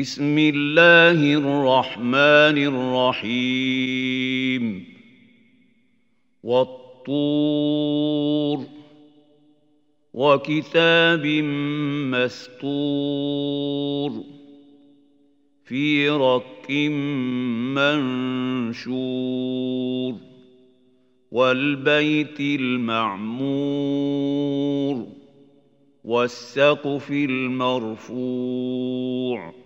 بسم الله الرحمن الرحيم. والطور. وكتاب مسطور في رق منشور. والبيت المعمور. والسقف المرفوع.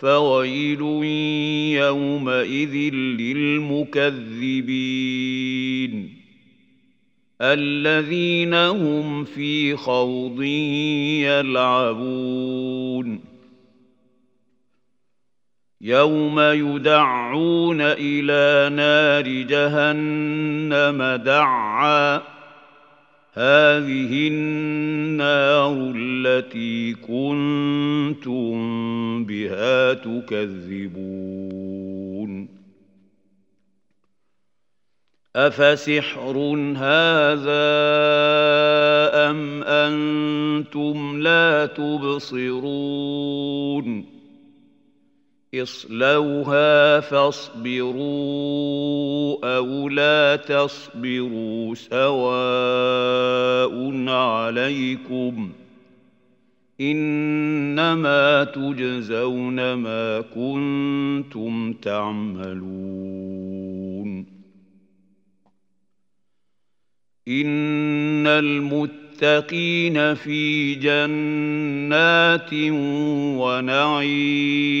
فويل يومئذ للمكذبين. الذين هم في خوض يلعبون. يوم يدعون إلى نار جهنم دعا. هذه النار التي كنتم بها تكذبون. أفسحر هذا أم أنتم لا تبصرون؟ اصلوها فاصبروا أو لا تصبروا سواء. عليكم انما تجزون ما كنتم تعملون ان المتقين في جنات ونعيم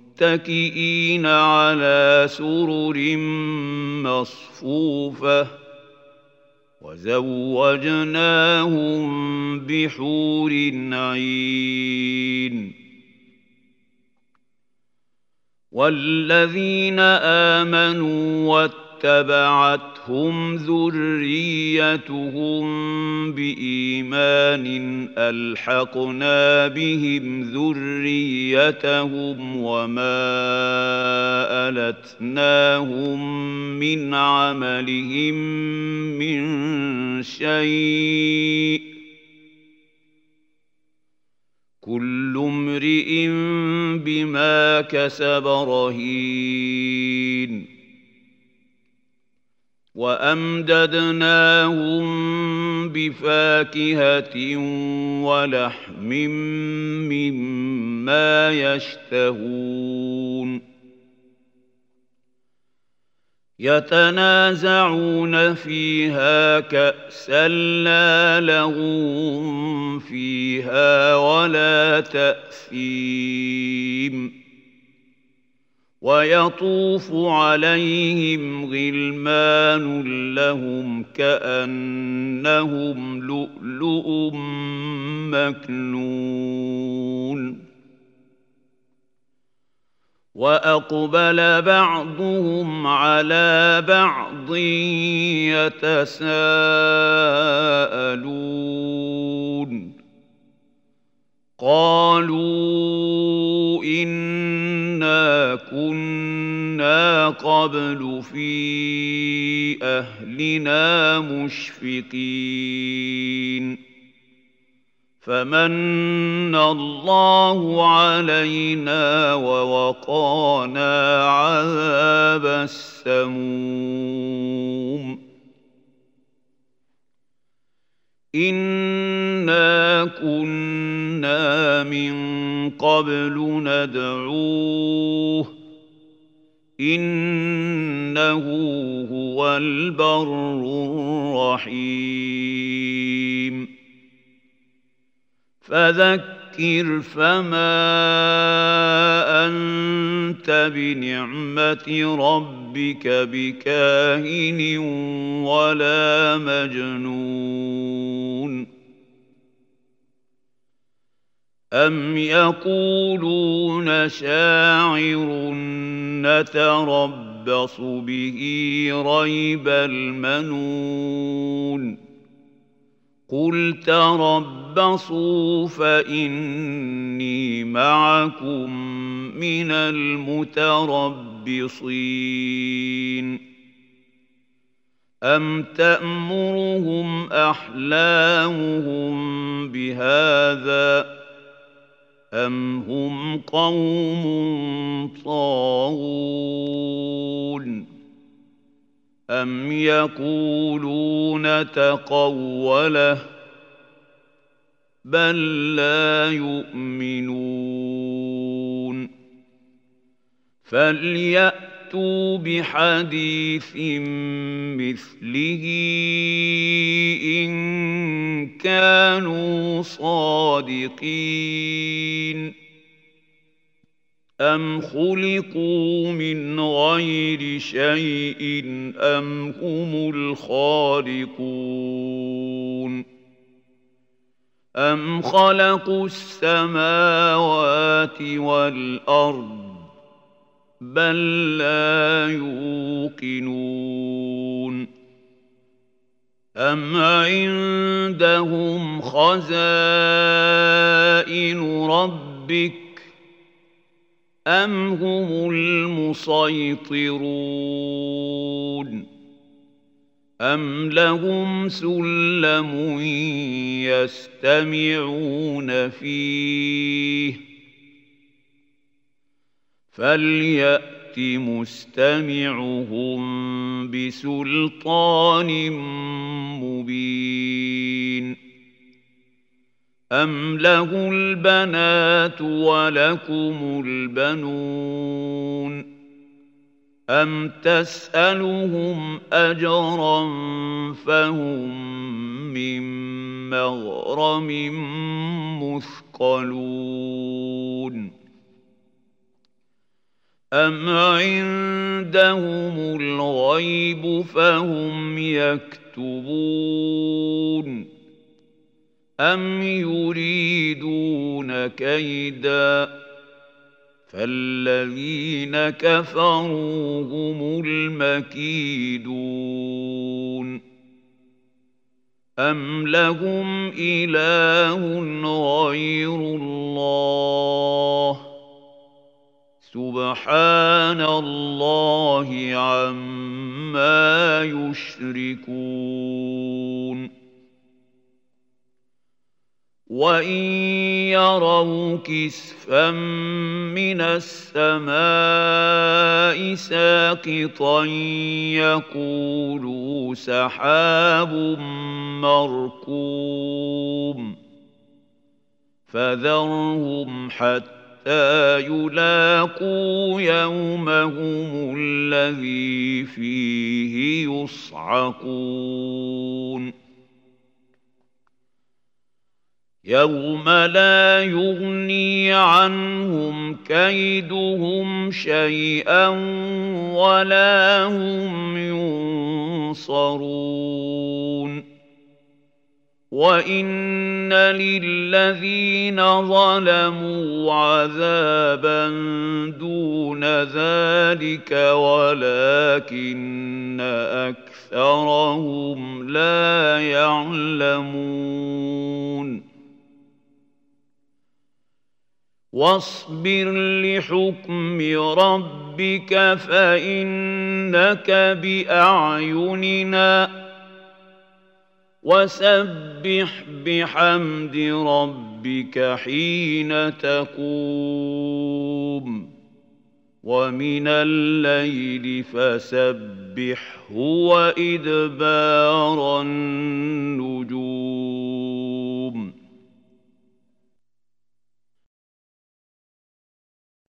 متكئين على سرر مصفوفة وزوجناهم بحور عين. والذين آمنوا واتبعتهم ذريتهم بإيمان ألحقنا بهم ذريتهم وما ألتناهم من عملهم من شيء. كل امرئ بما كسب رهين. وأمددناهم بفاكهة ولحم مما يشتهون. يتنازعون فيها كأسا لا لغو فيها ولا تأثيم. ويطوف عليهم غلمان لهم كأنهم لؤلؤ مكنون. وأقبل بعضهم على بعض يتساءلون. قالوا قبل في أهلنا مشفقين فمن الله علينا ووقانا عذاب السموم إنا كنا من قبل ندعوه انه هو البر الرحيم فذكر فما انت بنعمه ربك بكاهن ولا مجنون أم يقولون شاعر نتربص به ريب المنون قل تربصوا فإني معكم من المتربصين أم تأمرهم أحلامهم بهذا ؟ أم هم قوم طاغون أم يقولون تقوله بل لا يؤمنون فليأت فأتوا بحديث مثله إن كانوا صادقين أم خلقوا من غير شيء أم هم الخالقون أم خلقوا السماوات والأرض بل لا يوقنون أم عندهم خزائن ربك أم هم المسيطرون أم لهم سلم يستمعون فيه فليات مستمعهم بسلطان مبين ام له البنات ولكم البنون ام تسالهم اجرا فهم من مغرم مثقلون أم عندهم الغيب فهم يكتبون أم يريدون كيدا فالذين كفروا هم المكيدون أم لهم إله غير الله سبحان الله عما يشركون. وان يروا كسفا من السماء ساقطا يقولوا سحاب مركوم فذرهم حتى حتى يلاقوا يومهم الذي فيه يصعقون يوم لا يغني عنهم كيدهم شيئا ولا هم ينصرون وان للذين ظلموا عذابا دون ذلك ولكن اكثرهم لا يعلمون واصبر لحكم ربك فانك باعيننا وسبح بحمد ربك حين تقوم. ومن الليل فسبحه وإدبار النجوم.